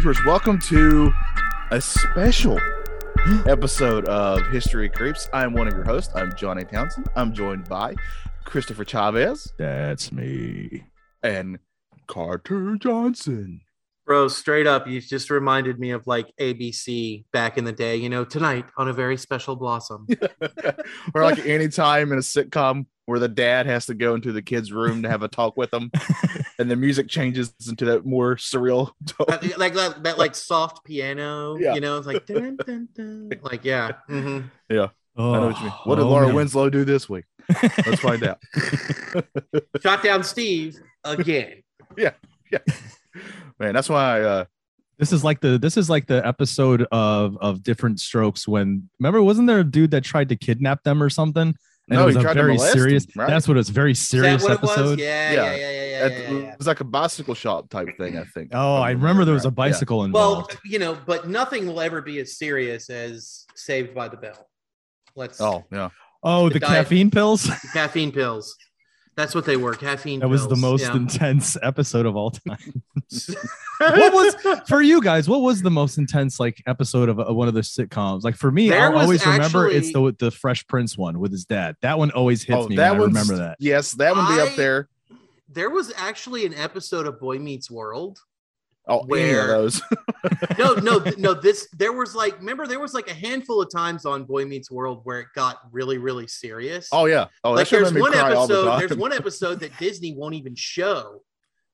creepers. Welcome to a special episode of History Creeps. I'm one of your hosts. I'm Johnny Townsend. I'm joined by Christopher Chavez That's me. and Carter Johnson. Bro, straight up, you just reminded me of like ABC back in the day. You know, tonight on a very special blossom. or like any time in a sitcom where the dad has to go into the kid's room to have a talk with them, and the music changes into that more surreal tone. like like that, that like soft piano. Yeah. You know, it's like dun, dun, dun. like yeah. mhm. Oh, I know what you mean. What did Laura Winslow do this week? Let's find out. Shot down Steve again. Man, that's why. Uh, This is like the this is like the episode of of Diff'rent Strokes when remember wasn't there a dude that tried to kidnap them or something? And No, it was he a tried to very serious. them, right? That's what it's very serious what it was? episode. Yeah, Yeah. yeah, yeah, yeah, yeah, yeah, yeah. It was like a bicycle shop type thing, I think. Oh, I remember there was a bicycle Yeah. bicycle Well, you know, but nothing will ever be as serious as Saved by the Bell. Let's Oh, yeah. oh, the, the caffeine pills. caffeine pills. That's what they were. Caffeine. That was the most Yeah. intense episode of all time. what was for you guys? What was the most intense like episode of uh, one of the sitcoms? Like for me, There I was always remember it's the the Fresh Prince one with his dad. That one always hits oh, me. that when I remember that. Yes, that would be I- up there. there was actually an episode of Boy Meets World. Oh, where- those. No, no, no. This there was like remember there was like a handful of times on Boy Meets World where it got really, really serious. Oh yeah. Oh, like there's one all the episode. There's one episode that Disney won't even show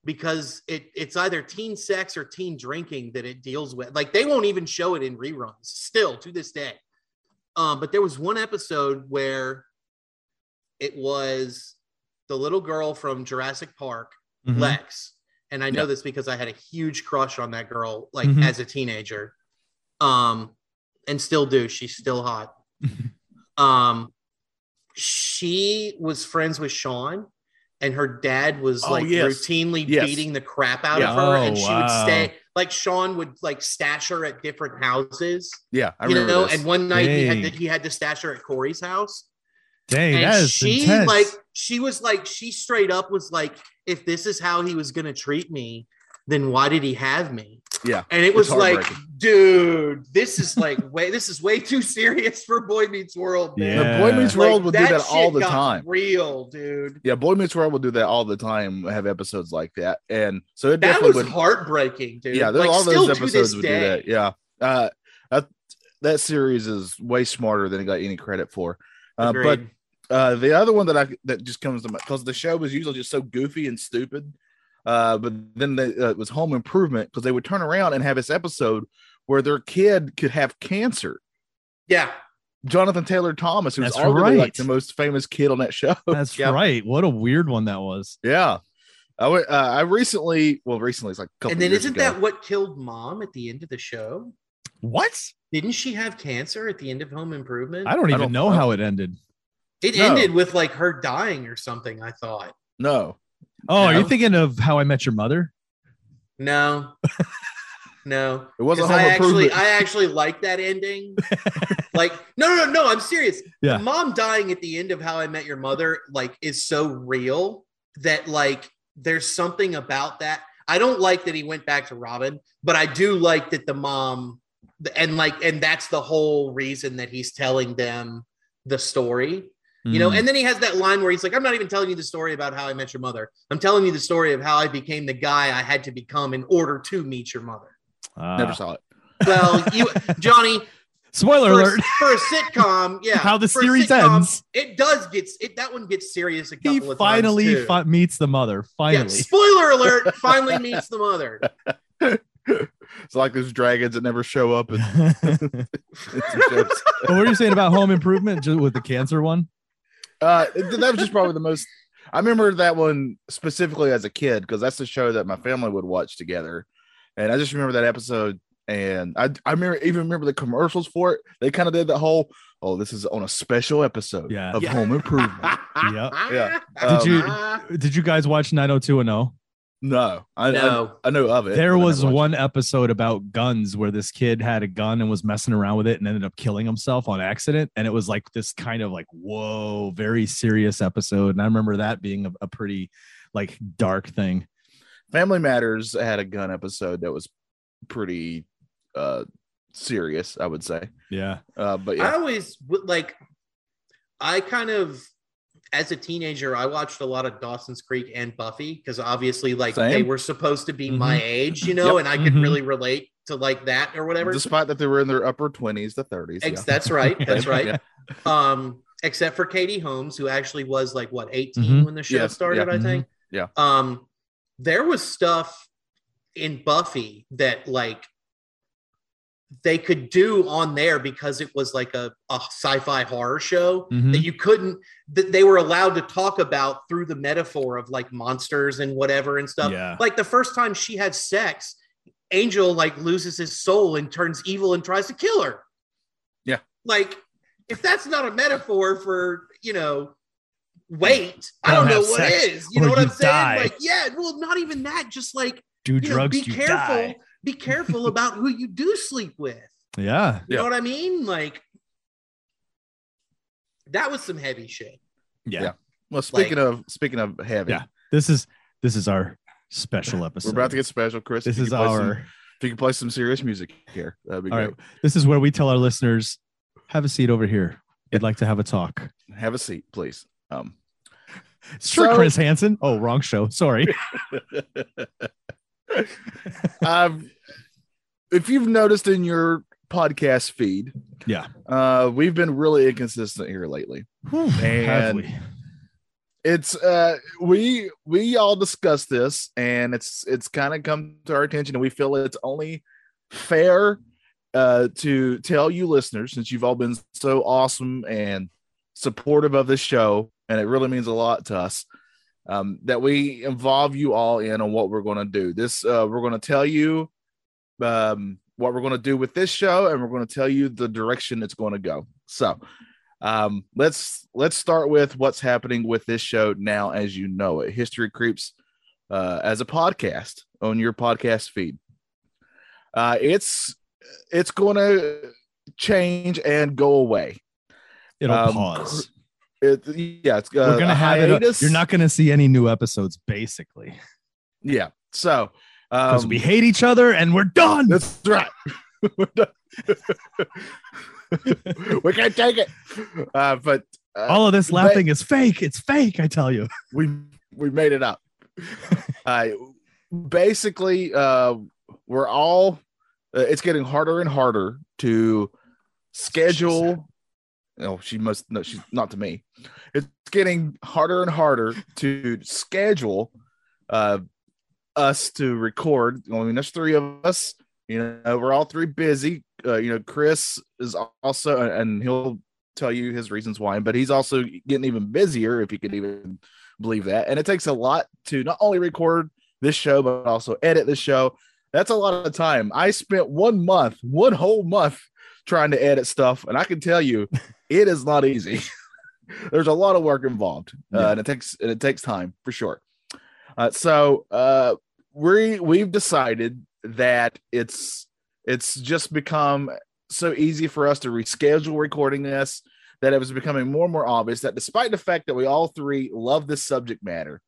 because it it's either teen sex or teen drinking that it deals with. Like they won't even show it in reruns still to this day. Um, but there was one episode where it was the little girl from Jurassic Park, Mhm. Lex. And I know Yeah. this because I had a huge crush on that girl, like Mhm. as a teenager. Um, and still do. She's still hot. um, she was friends with Sean, and her dad was Oh, like yes. routinely Yes. beating the crap out Yeah. of her, and Oh, she wow. would stay like Sean would like stash her at different houses, yeah, I you remember know. this. And one night he had to, he had to stash her at Corey's house, Dang, and that is she intense. like she was like she straight up was like, if this is how he was gonna treat me, then why did he have me? Yeah, And it was like, dude, this is like way this is way too serious for Boy Meets World. Man. Yeah. the Boy Meets Like, World would do that all the got time. Real, dude. Yeah, Boy Meets World will do that all the time. Have episodes like that, and so it That definitely was would. heartbreaking, dude. Yeah, there like, all those to episodes would do day. that. Yeah, uh, that that series is way smarter than it got any credit for. Uh, but Agreed. Uh, the other one that I that just comes to my because the show was usually just so goofy and stupid. Uh, but then they, uh, it was Home Improvement because they would turn around and have this episode where their kid could have cancer. yeah, Jonathan Taylor Thomas, who's That's arguably right. like the most famous kid on that show. That's Yep. right. What a weird one that was. yeah, I went, uh, I recently, well, recently it's like a couple. and then years isn't ago. that what killed mom at the end of the show? What? Didn't she have cancer at the end of Home Improvement? I don't even don't know know. how it ended. It No. ended with like her dying or something. I thought. no? Oh, are you thinking of How I Met Your Mother? No, no. It wasn't 'Cause Home I actually, I actually like that ending. like, no, no, no, I'm serious. Yeah. The mom dying at the end of How I Met Your Mother, like, is so real that like there's something about that. I don't like that he went back to Robin, but I do like that the mom and like, and that's the whole reason that he's telling them the story. You know, Mm. and then he has that line where he's like, I'm not even telling you the story about how I met your mother. I'm telling you the story of how I became the guy I had to become in order to meet your mother. Ah. Never saw it. Well, you, Johnny, Spoiler for, alert. a, for a sitcom, yeah, How the series sitcom, ends. It does get it. That one gets serious a couple He of finally times too. fi- meets the mother. yeah, Finally. spoiler alert! Finally meets the mother. It's like those dragons that never show up. And, what were you saying about Home Improvement just with the cancer one? Uh, that was just probably the most. I remember that one specifically as a kid because that's the show that my family would watch together, and I just remember that episode. And I, I remember even remember the commercials for it. They kind of did the whole, oh, this is on a special episode Yeah. of Yeah. Home Improvement. Yep. Yeah. Did you- Uh, Did you guys watch 90210? No, I, no. I, I know of it. There was never watched one episode about guns where this kid had a gun and was messing around with it and ended up killing himself on accident. And it was like this kind of like, whoa, very serious episode. And I remember that being a, a pretty like dark thing. Family Matters had a gun episode that was pretty uh serious, I would say. Yeah. Uh, but I always like. I kind of, as a teenager, I watched a lot of Dawson's Creek and Buffy because obviously, like, Same. they were supposed to be Mhm. my age, you know, and I could Mhm. really relate to like that or whatever. despite that they were in their upper twenties, the thirties. Ex- That's right. That's right. Yeah. Um, except for Katie Holmes, who actually was like what 18 Mhm. when the show Yes, started, yeah. I think. Yeah. Um, there was stuff in Buffy that like they could do on there because it was like a, a sci-fi horror show Mhm. that you couldn't that they were allowed to talk about through the metaphor of like monsters and whatever and stuff. Yeah. Like the first time she had sex, Angel like loses his soul and turns evil and tries to kill her. Yeah. Like if that's not a metaphor for, you know, wait, I Don't know what is. You know what I'm saying? Like, yeah, well, not even that, just like Do you know, drugs, be careful. die. Be careful about who you do sleep with. Yeah. You Yeah. know what I mean? Like that was some heavy shit. Yeah. Yeah. Well, speaking of speaking of heavy, Yeah. This is this is our special episode. we're about to get special, Chris. this is could play some- our if you could play some serious music here, that'd be all great. right. This is where we tell our listeners, have a seat over here. We'd like to have a talk. Have a seat, please. Um, Sure, So- Chris Hansen. Oh, wrong show. Sorry. um, if you've noticed in your podcast feed, Yeah. uh, we've been really inconsistent here lately. Have And- we? It's uh, we we all discussed this, and it's it's kind of come to our attention, and we feel it's only fair uh, to tell you listeners, since you've all been so awesome and supportive of this show, and it really means a lot to us. Um, that we involve you all in on what we're going to do. This uh, we're going to tell you um, what we're going to do with this show, and we're going to tell you the direction it's going to go. So, um, let's let's start with what's happening with this show now, as you know it. History Creeps uh, as a podcast on your podcast feed. Uh, it's it's going to change and go away. It'll um, pause. It, yeah, it's uh, We're gonna a have it. You're not gonna see any new episodes, basically, Yeah. So because um, we hate each other and we're done. That's right. We're done. we can't take it. Uh, but uh, All of this laughing is fake. It's fake. I tell you. we we made it up. uh, basically, uh, we're all. Uh, it's getting harder and harder to schedule. No, she must. No, she's not to me. It's getting harder and harder to schedule uh, us to record. I mean, there's three of us. You know, we're all three busy. Uh, you know, Chris is also, and he'll tell you his reasons why, but he's also getting even busier, if you could even believe that. And it takes a lot to not only record this show, but also edit this show. That's a lot of time. I spent one month, one whole month trying to edit stuff, and I can tell you, it is not easy. There's a lot of work involved, uh, Yeah. and it takes and it takes time for sure. Uh, so uh, we we've decided that it's it's just become so easy for us to reschedule recording this that it was becoming more and more obvious that despite the fact that we all three love this subject matter,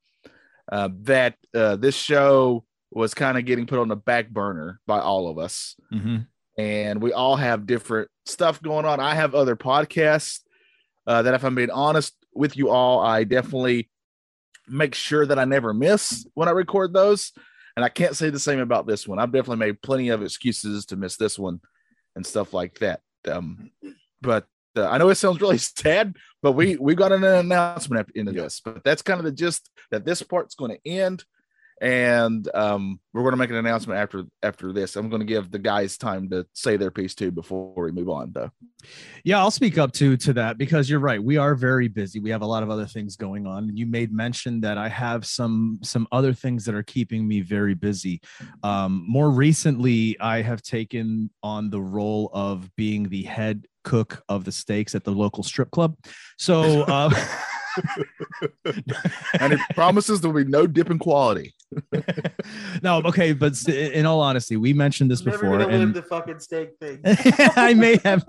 uh, that uh, this show was kind of getting put on the back burner by all of us Mhm. and we all have different stuff going on. I have other podcasts uh, that, if I'm being honest with you all, I definitely make sure that I never miss when I record those. And I can't say the same about this one. I've definitely made plenty of excuses to miss this one and stuff like that. Um, but uh, I know it sounds really sad, but we we got an announcement at the end of this. But that's kind of the gist that this part's going to end, and um, we're going to make an announcement after after this. I'm going to give the guys time to say their piece too before we move on, though. Yeah, I'll speak up to to that because you're right. We are very busy. We have a lot of other things going on. You made mention that I have some some other things that are keeping me very busy. Um, more recently, I have taken on the role of being the head cook of the steaks at the local strip club. So. Uh, and it promises there will be no dip in quality. no, okay, but in all honesty, we mentioned this Never before, gonna and live the fucking steak thing. I may have,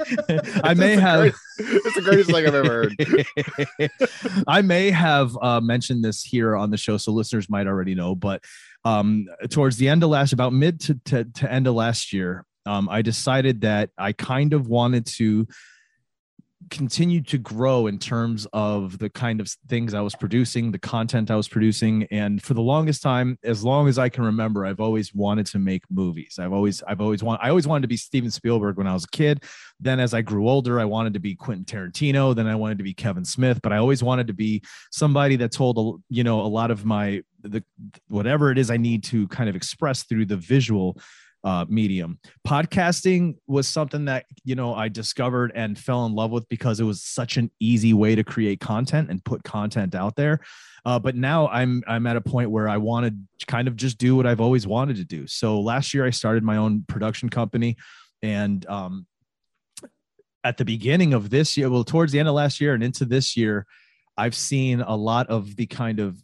I may have, great- it's the greatest thing I've ever heard. I may have uh, mentioned this here on the show, so listeners might already know. But um, towards the end of last, about mid to, to, to end of last year, um, I decided that I kind of wanted to continue to grow in terms of the kind of things I was producing, the content I was producing, and for the longest time, as long as I can remember, I've always wanted to make movies. I've always, I've always wanted, I always wanted to be Steven Spielberg when I was a kid. Then, as I grew older, I wanted to be Quentin Tarantino. Then I wanted to be Kevin Smith, but I always wanted to be somebody that told, you know, a lot of my the whatever it is I need to kind of express through the visual uh, medium. Podcasting was something that you know I discovered and fell in love with because it was such an easy way to create content and put content out there. Uh, but now I'm I'm at a point where I want to kind of just do what I've always wanted to do. So last year I started my own production company, and um, at the beginning of this year, well, towards the end of last year and into this year, I've seen a lot of the kind of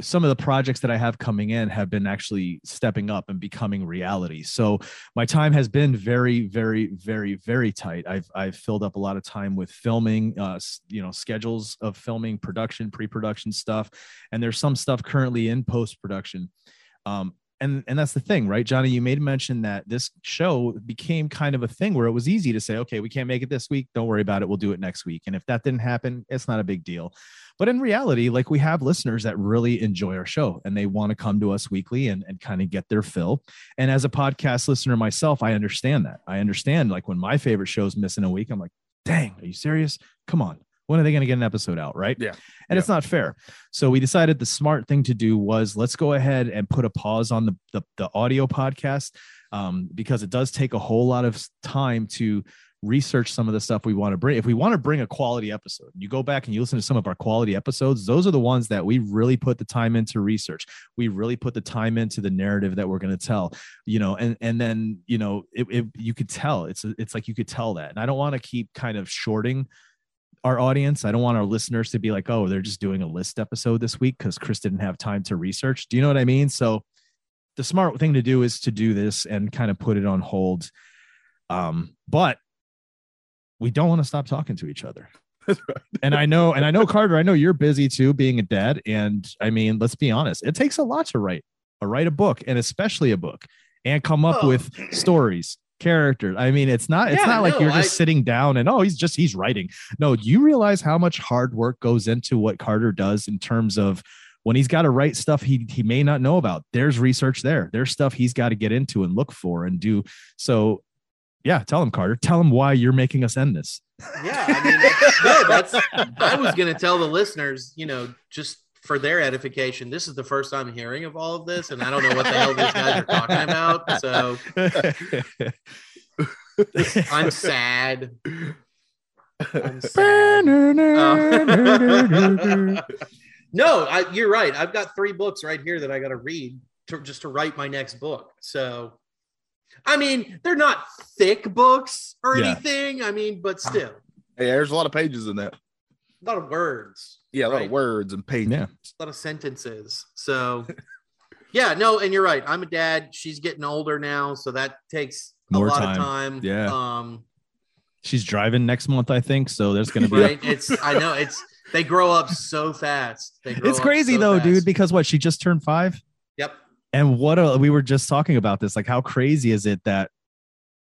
some of the projects that I have coming in have been actually stepping up and becoming reality. So my time has been very, very, very, very tight. I've I've filled up a lot of time with filming, uh, you know, schedules of filming, production, pre-production stuff, and there's some stuff currently in post-production. Um, and and that's the thing, right, Johnny? You made mention that this show became kind of a thing where it was easy to say, okay, we can't make it this week. Don't worry about it. We'll do it next week. And if that didn't happen, it's not a big deal. But in reality, like we have listeners that really enjoy our show and they want to come to us weekly and, and kind of get their fill. And as a podcast listener myself, I understand that. I understand like when my favorite show's missing a week, I'm like, dang, are you serious? Come on. When are they going to get an episode out? Right. Yeah. And it's not fair. So we decided the smart thing to do was let's go ahead and put a pause on the, the, the audio podcast um, because it does take a whole lot of time to research some of the stuff we want to bring. If we want to bring a quality episode, you go back and you listen to some of our quality episodes, those are the ones that we really put the time into research. We really put the time into the narrative that we're going to tell, you know, and and then, you know, it, it you could tell. It's it's like you could tell that. And I don't want to keep kind of shorting our audience. I don't want our listeners to be like, "Oh, they're just doing a list episode this week cuz Chris didn't have time to research." Do you know what I mean? So the smart thing to do is to do this and kind of put it on hold. Um, but we don't want to stop talking to each other. and I know, and I know, Carter, I know you're busy too, being a dad. And I mean, let's be honest, it takes a lot to write, or write a book, and especially a book, and come up Oh. with stories, characters. I mean, it's not, it's Yeah, not like no, you're just I- sitting down and oh, he's just he's writing. No, do you realize how much hard work goes into what Carter does in terms of when he's got to write stuff he he may not know about. There's research there. There's stuff he's got to get into and look for and do. So, yeah, tell him Carter. Tell him why you're making us end this. Yeah, I mean, no, that's. I was going to tell the listeners, you know, just for their edification, this is the first I'm hearing of all of this, and I don't know what the hell these guys are talking about. So I'm sad. I'm sad. Um, no, I, you're right. I've got three books right here that I got to read to just to write my next book. So, I mean, they're not thick books or Yeah. anything. I mean, but still, Hey, there's a lot of pages in that. a lot of words, Yeah, a lot Right. of words and pages. yeah. a lot of sentences. So, yeah, no, and you're right. I'm a dad. She's getting older now, so that takes More a lot time. of time. Yeah. Um, She's driving next month, I think. So there's going to be. right. It's I know it's they grow up so fast. They grow It's crazy so though, fast. dude. Because what she just turned five, Yep. and what a, we were just talking about this. Like, how crazy is it that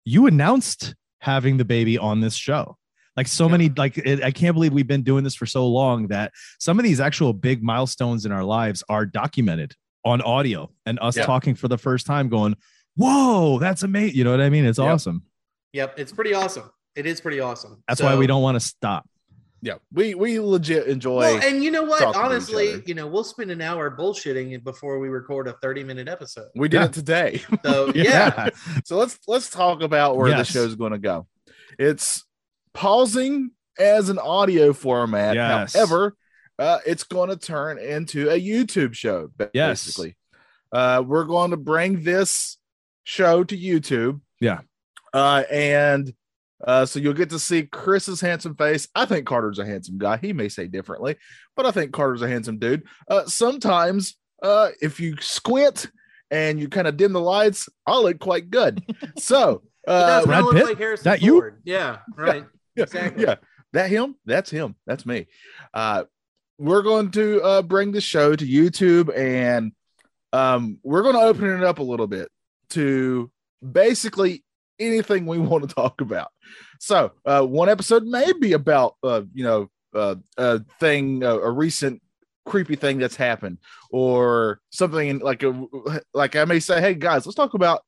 you announced having the baby on this show? Like so Yeah. many, like it, I can't believe we've been doing this for so long that some of these actual big milestones in our lives are documented on audio, and us Yeah. talking for the first time, going, "Whoa, that's amazing!" You know what I mean? It's Yep. awesome. Yep. It's pretty awesome. It is pretty awesome. That's So- why we don't want to stop. Yeah, we we legit enjoy. Well, and you know what? talking to each Honestly, you know, we'll spend an hour bullshitting before we record a 30 minute episode. we did Yeah. it today. So yeah, so let's let's talk about where the Yes. show's going to go. It's pausing as an audio format. Yes. However, uh, it's going to turn into a YouTube show. ba- Yes. Basically, uh, we're going to bring this show to YouTube. Yeah. uh, and uh, so you'll get to see Chris's handsome face. I think Carter's a handsome guy. He may say differently, but I think Carter's a handsome dude. Uh, sometimes, uh, if you squint and you kind of dim the lights, I'll look quite good. so, He uh, does Brad look Pitt? like Harrison That you? Ford. Yeah, right. yeah, Exactly. yeah, that him. That's him. That's me. Uh, we're going to uh, bring the show to YouTube, and um, we're going to open it up a little bit to basically anything we want to talk about. So, uh, one episode may be about, uh, you know, uh, a thing, uh, a recent creepy thing that's happened, or something like a like I may say, hey guys, let's talk about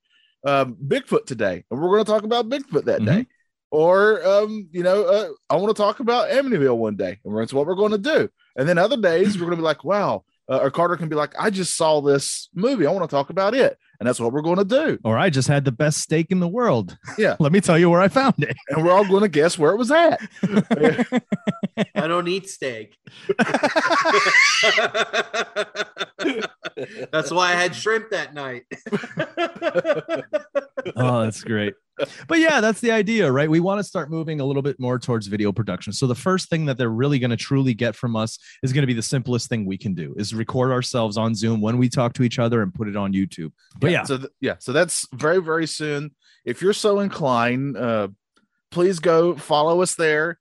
um, Bigfoot today, and we're going to talk about Bigfoot that Mhm. day. Or, um, you know, uh, I want to talk about Amityville one day, and that's what we're going to do. And then other days, we're going to be like, wow. Uh, or Carter can be like, I just saw this movie. I want to talk about it. And that's what we're going to do. Or I just had the best steak in the world. Yeah. Let me tell you where I found it. And we're all going to guess where it was at. I don't eat steak. That's why I had shrimp that night. oh, that's great. But yeah, that's the idea, right? We want to start moving a little bit more towards video production. So the first thing that they're really going to truly get from us is going to be the simplest thing we can do is record ourselves on Zoom when we talk to each other and put it on YouTube. But yeah, So th- yeah, so that's very very soon. If you're so inclined, uh, please go follow us there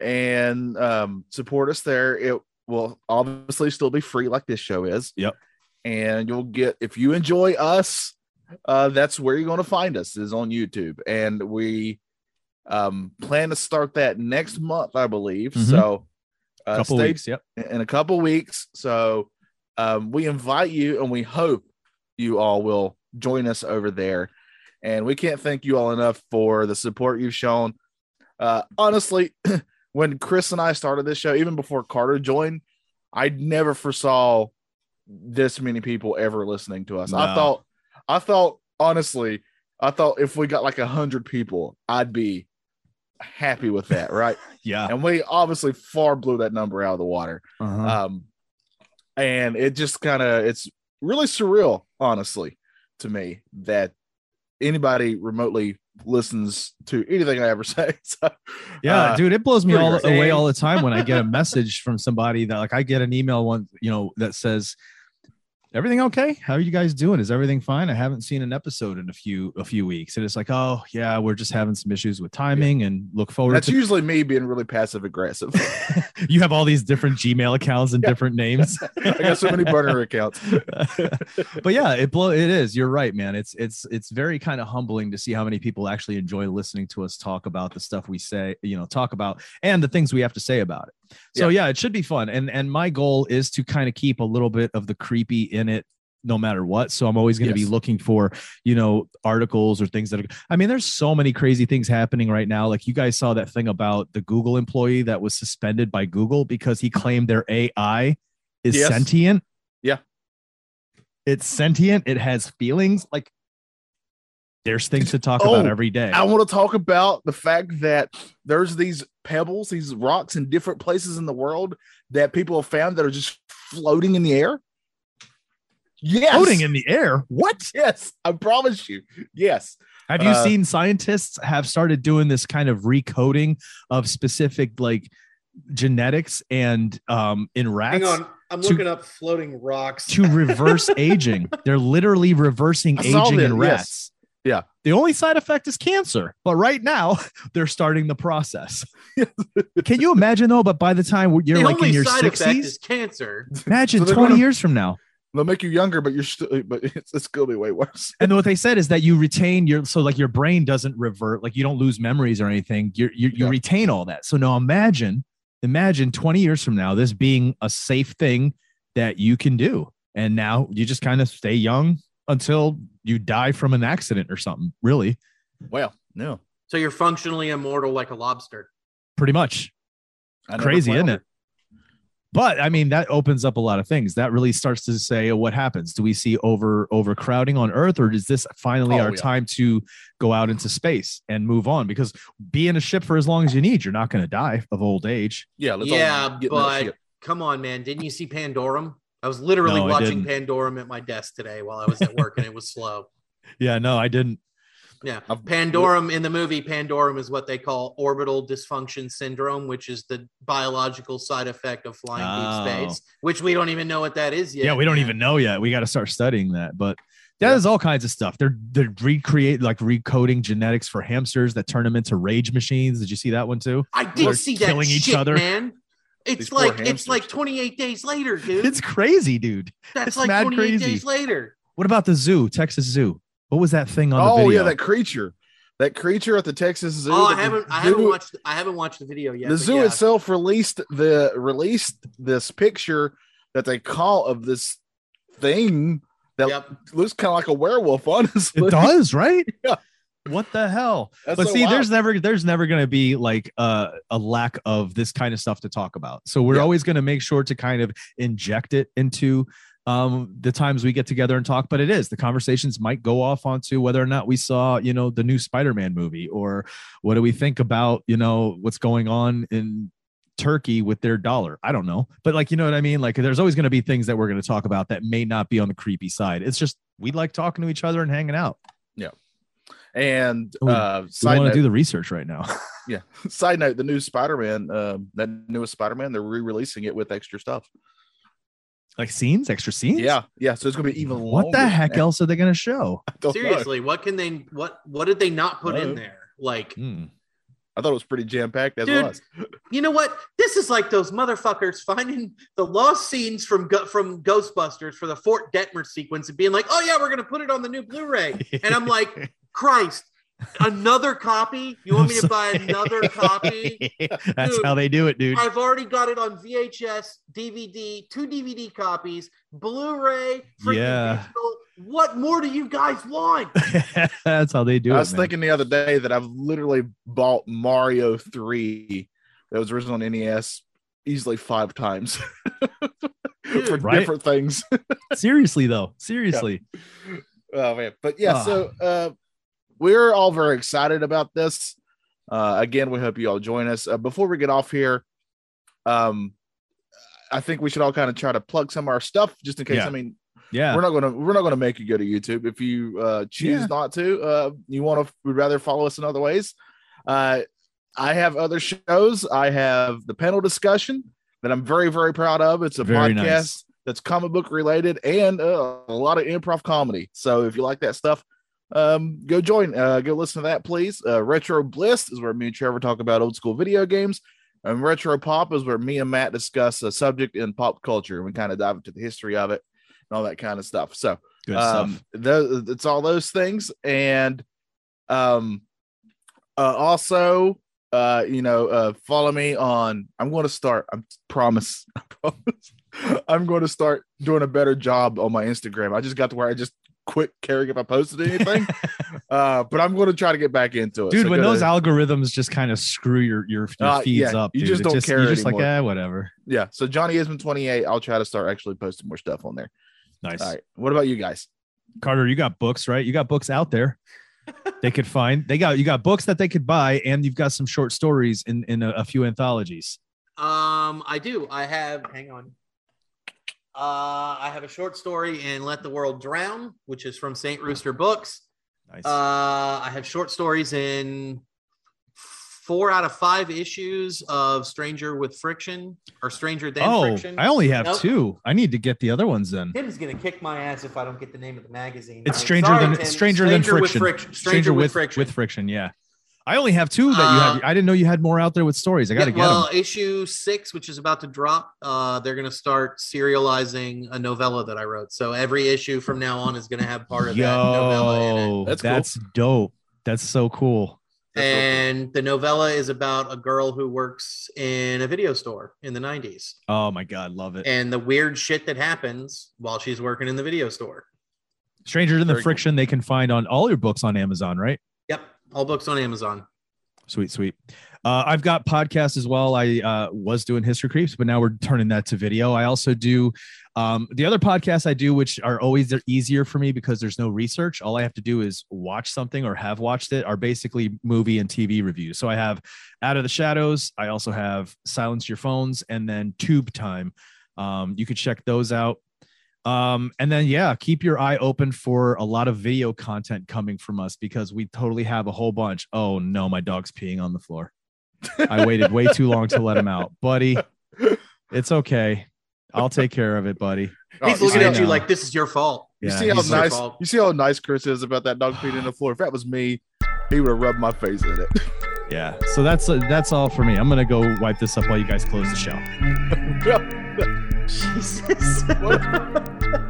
and um, support us there. It will obviously still be free, like this show is. Yep. And you'll get if you enjoy us, uh, that's where you're going to find us is on YouTube, and we um, plan to start that next month, I believe. Mhm. So. Uh, couple stay weeks. Yep. in a couple weeks. So um, we invite you and we hope you all will join us over there. And we can't thank you all enough for the support you've shown. Uh, honestly, when Chris and I started this show, even before Carter joined, I never foresaw this many people ever listening to us. I thought, I thought, honestly, I thought if we got like a hundred people, I'd be happy with that, right? Yeah. and we obviously far blew that number out of the water. Uh-huh. Um, and it just kind of it's really surreal, honestly, to me that anybody remotely listens to anything I ever say. So, Yeah, uh, dude, it blows me all away all the time when I get a message from somebody that like I get an email one, you know, that says everything okay? How are you guys doing? Is everything fine? I haven't seen an episode in a few a few weeks. And it's like, "Oh, yeah, we're just having some issues with timing and look forward to that's to usually me being really passive aggressive. You have all these different Gmail accounts and Yeah. different names. I got so many burner accounts. but yeah, it blow it is. You're right, man. It's it's it's very kind of humbling to see how many people actually enjoy listening to us talk about the stuff we say, you know, talk about and the things we have to say about it. So yeah, it should be fun. And and my goal is to kind of keep a little bit of the creepy in it no matter what. So I'm always going to Yes. be looking for, you know, articles or things that are I mean, there's so many crazy things happening right now. Like you guys saw that thing about the Google employee that was suspended by Google because he claimed their AI is Yes. sentient. Yeah. It's sentient, it has feelings. Like there's things to talk about Oh, every day. I want to talk about the fact that there's these pebbles, these rocks in different places in the world that people have found that are just floating in the air. Yes. Floating in the air. What? Yes, I promise you. Yes. Have you Uh, seen scientists have started doing this kind of recoding of specific like genetics and um in rats Hang on, I'm to- looking up floating rocks. to reverse aging? They're literally reversing I aging that, in yes. Rats. Yeah. The only side effect is cancer, but right now they're starting the process. Can you imagine though? But by the time you're the like in your side effect is sixties, cancer. imagine So 20 gonna- years from now. They'll make you younger, but you're still, but it's, it's gonna be way worse. And what they said is that you retain your so like your brain doesn't revert, like you don't lose memories or anything. You you you Yeah. retain all that. So now imagine, imagine 20 years from now, this being a safe thing that you can do. And now you just kind of stay young until you die from an accident or something. Really, Well, no. So you're functionally immortal like a lobster. pretty much. Crazy, isn't it? But I mean, that opens up a lot of things. That really starts to say oh, what happens. Do we see over overcrowding on Earth, or is this finally Oh, our yeah. time to go out into space and move on? Because be in a ship for as long as you need, you're not going to die of old age. Yeah, let's yeah, get but come on, man. Didn't you see Pandorum? I was literally No, I watching didn't. Pandorum at my desk today while I was at work, and it was slow. Yeah, no, I didn't. Yeah, I've- Pandorum in the movie Pandorum is what they call orbital dysfunction syndrome, which is the biological side effect of flying Oh. deep space, which we don't even know what that is yet. Yeah, we don't man. even know yet. We got to start studying that. But that Yeah. is all kinds of stuff. They're they're recreate like recoding genetics for hamsters that turn them into rage machines. Did you see that one too? I They're did see that killing each shit, other. man. It's These poor like it's like 28 days later, dude. It's crazy, dude. That's it's like mad 28 crazy. days later. What about the zoo, Texas Zoo? What was that thing on the Oh yeah, that creature, that creature at the Texas Zoo. Oh, I haven't I haven't zoo- watched I haven't watched the video yet. the zoo yeah. itself released the released this picture that they call of this thing that Yep. looks kind of like a werewolf. Honestly, It does, right? Yeah. What the hell? That's but so see, wild. there's never there's never going to be like uh, a lack of this kind of stuff to talk about. So we're Yeah. always going to make sure to kind of inject it into um the times we get together and talk but it is the conversations might go off onto whether or not we saw you know the new spider-man movie or what do we think about you know what's going on in turkey with their dollar i don't know but like you know what i mean like there's always going to be things that we're going to talk about that may not be on the creepy side it's just we like talking to each other and hanging out and Oh, uh, we side want to do the research right now yeah. side note, the new Spider-Man, uh, that newest Spider-Man, they're re-releasing it with extra stuff. like scenes extra scenes Yeah, yeah. So it's gonna be even what the heck that. else are they going to show I don't know. Seriously, what can they what what did they not put in there? Like, Hmm. I thought it was pretty jam-packed as Dude, it was. you know what? This is like those motherfuckers finding the lost scenes from from Ghostbusters for the Fort Detmer sequence and being like, "Oh yeah, we're gonna put it on the new Blu-ray." And I'm like, Christ, another copy? You want me to buy another copy? that's Dude, how they do it dude I've already got it on VHS, DVD, two DVD copies, Blu-ray, freaking Yeah. digital. What more do you guys want? that's how they do I it I was man. thinking the other day that I've literally bought Mario 3 that was original on NES easily five times for Right? different things. seriously though seriously Oh man, but yeah, Ah. so uh, we're all very excited about this. Uh, again, we hope you all join us. Uh, before we get off here, um, I think we should all kind of try to plug some of our stuff just in case. Yeah. I mean, yeah we're not gonna we're not gonna make you go to YouTube if you uh, choose Yeah. not to. Uh, you want to We'd rather follow us in other ways. Uh, I have other shows. I have the panel discussion that I'm very very proud of. It's a Very podcast nice. that's comic book related and uh, a lot of improv comedy. So if you like that stuff, um, go join. Uh, go listen to that, please. Uh, Retro Bliss is where me and Trevor talk about old school video games. And Retro Pop is where me and Matt discuss a subject in pop culture. We kind of dive into the history of it and all that kind of stuff. So good um, tho- it's all those things. And um, uh, also, uh, you know, uh, follow me on. I'm going to start. I promise. I promise. I'm going to start doing a better job on my Instagram. I just got to where I just quit caring if I posted anything. uh, but I'm going to try to get back into it. dude So when those to- algorithms just kind of screw your your, your Uh, feeds yeah, up you dude. just don't care you're just like anymore. eh, whatever yeah. So Johnny Isman 28. I'll try to start actually posting more stuff on there. nice All right. What about you guys? carter you got books right you got books out there they could find they got you got books that they could buy and you've got some short stories in in a, a few anthologies Um, I do. I have. Hang on. Uh, I have a short story in "Let the World Drown," which is from Saint Rooster Books. nice Uh, I have short stories in four out of five issues of Stranger with Friction or Stranger Than oh Friction. i only have Nope. two i need to get the other ones then Tim's gonna kick my ass if I don't get the name of the magazine. It's stranger Sorry, than Tim. stranger, than with friction. friction. Stranger, with, friction. with friction. Yeah, I only have two that you Uh, have. I didn't know you had more out there with stories. I got to Yeah, get well, them. issue six, which is about to drop, uh, they're going to start serializing a novella that I wrote. So every issue from now on is going to have part of that novella in it. Yo, That's that's, cool. dope. That's so cool. That's so cool. And the novella is about a girl who works in a video store in the 90s Oh my god, love it. and the weird shit that happens while she's working in the video store. Stranger than the Very cool. friction. They can find on all your books on Amazon, right? Yep. All books on Amazon. Sweet, sweet. Uh, I've got podcasts as well. I uh, was doing History Creeps, but now we're turning that to video. I also do um, the other podcasts I do, which are always they're easier for me because there's no research. All I have to do is watch something or have watched it. Are basically movie and TV reviews. So I have Out of the Shadows. I also have Silence Your Phones, and then Tube Time. Um, you could check those out. Um, and then yeah, keep your eye open for a lot of video content coming from us because we totally have a whole bunch. Oh no, my dog's peeing on the floor. I waited way too long to let him out, buddy. It's okay. I'll take care of it, buddy. Oh, He's you looking see- at you like this is your fault. You Yeah, see how nice you see how nice Chris is about that dog peeing in the floor. If that was me, he would have rubbed my face in it. Yeah. So that's that's all for me. I'm gonna go wipe this up while you guys close the show. Jesus.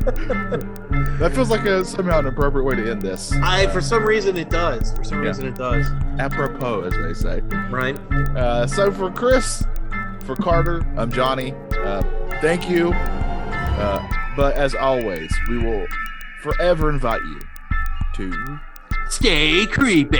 That feels like a somehow an appropriate way to end this. I for some reason it does. For some Yeah. reason it does. Apropos, as they say. Right? Uh, so for Chris, for Carter, I'm Johnny. Uh, thank you. Uh, but as always, we will forever invite you to Stay creepy.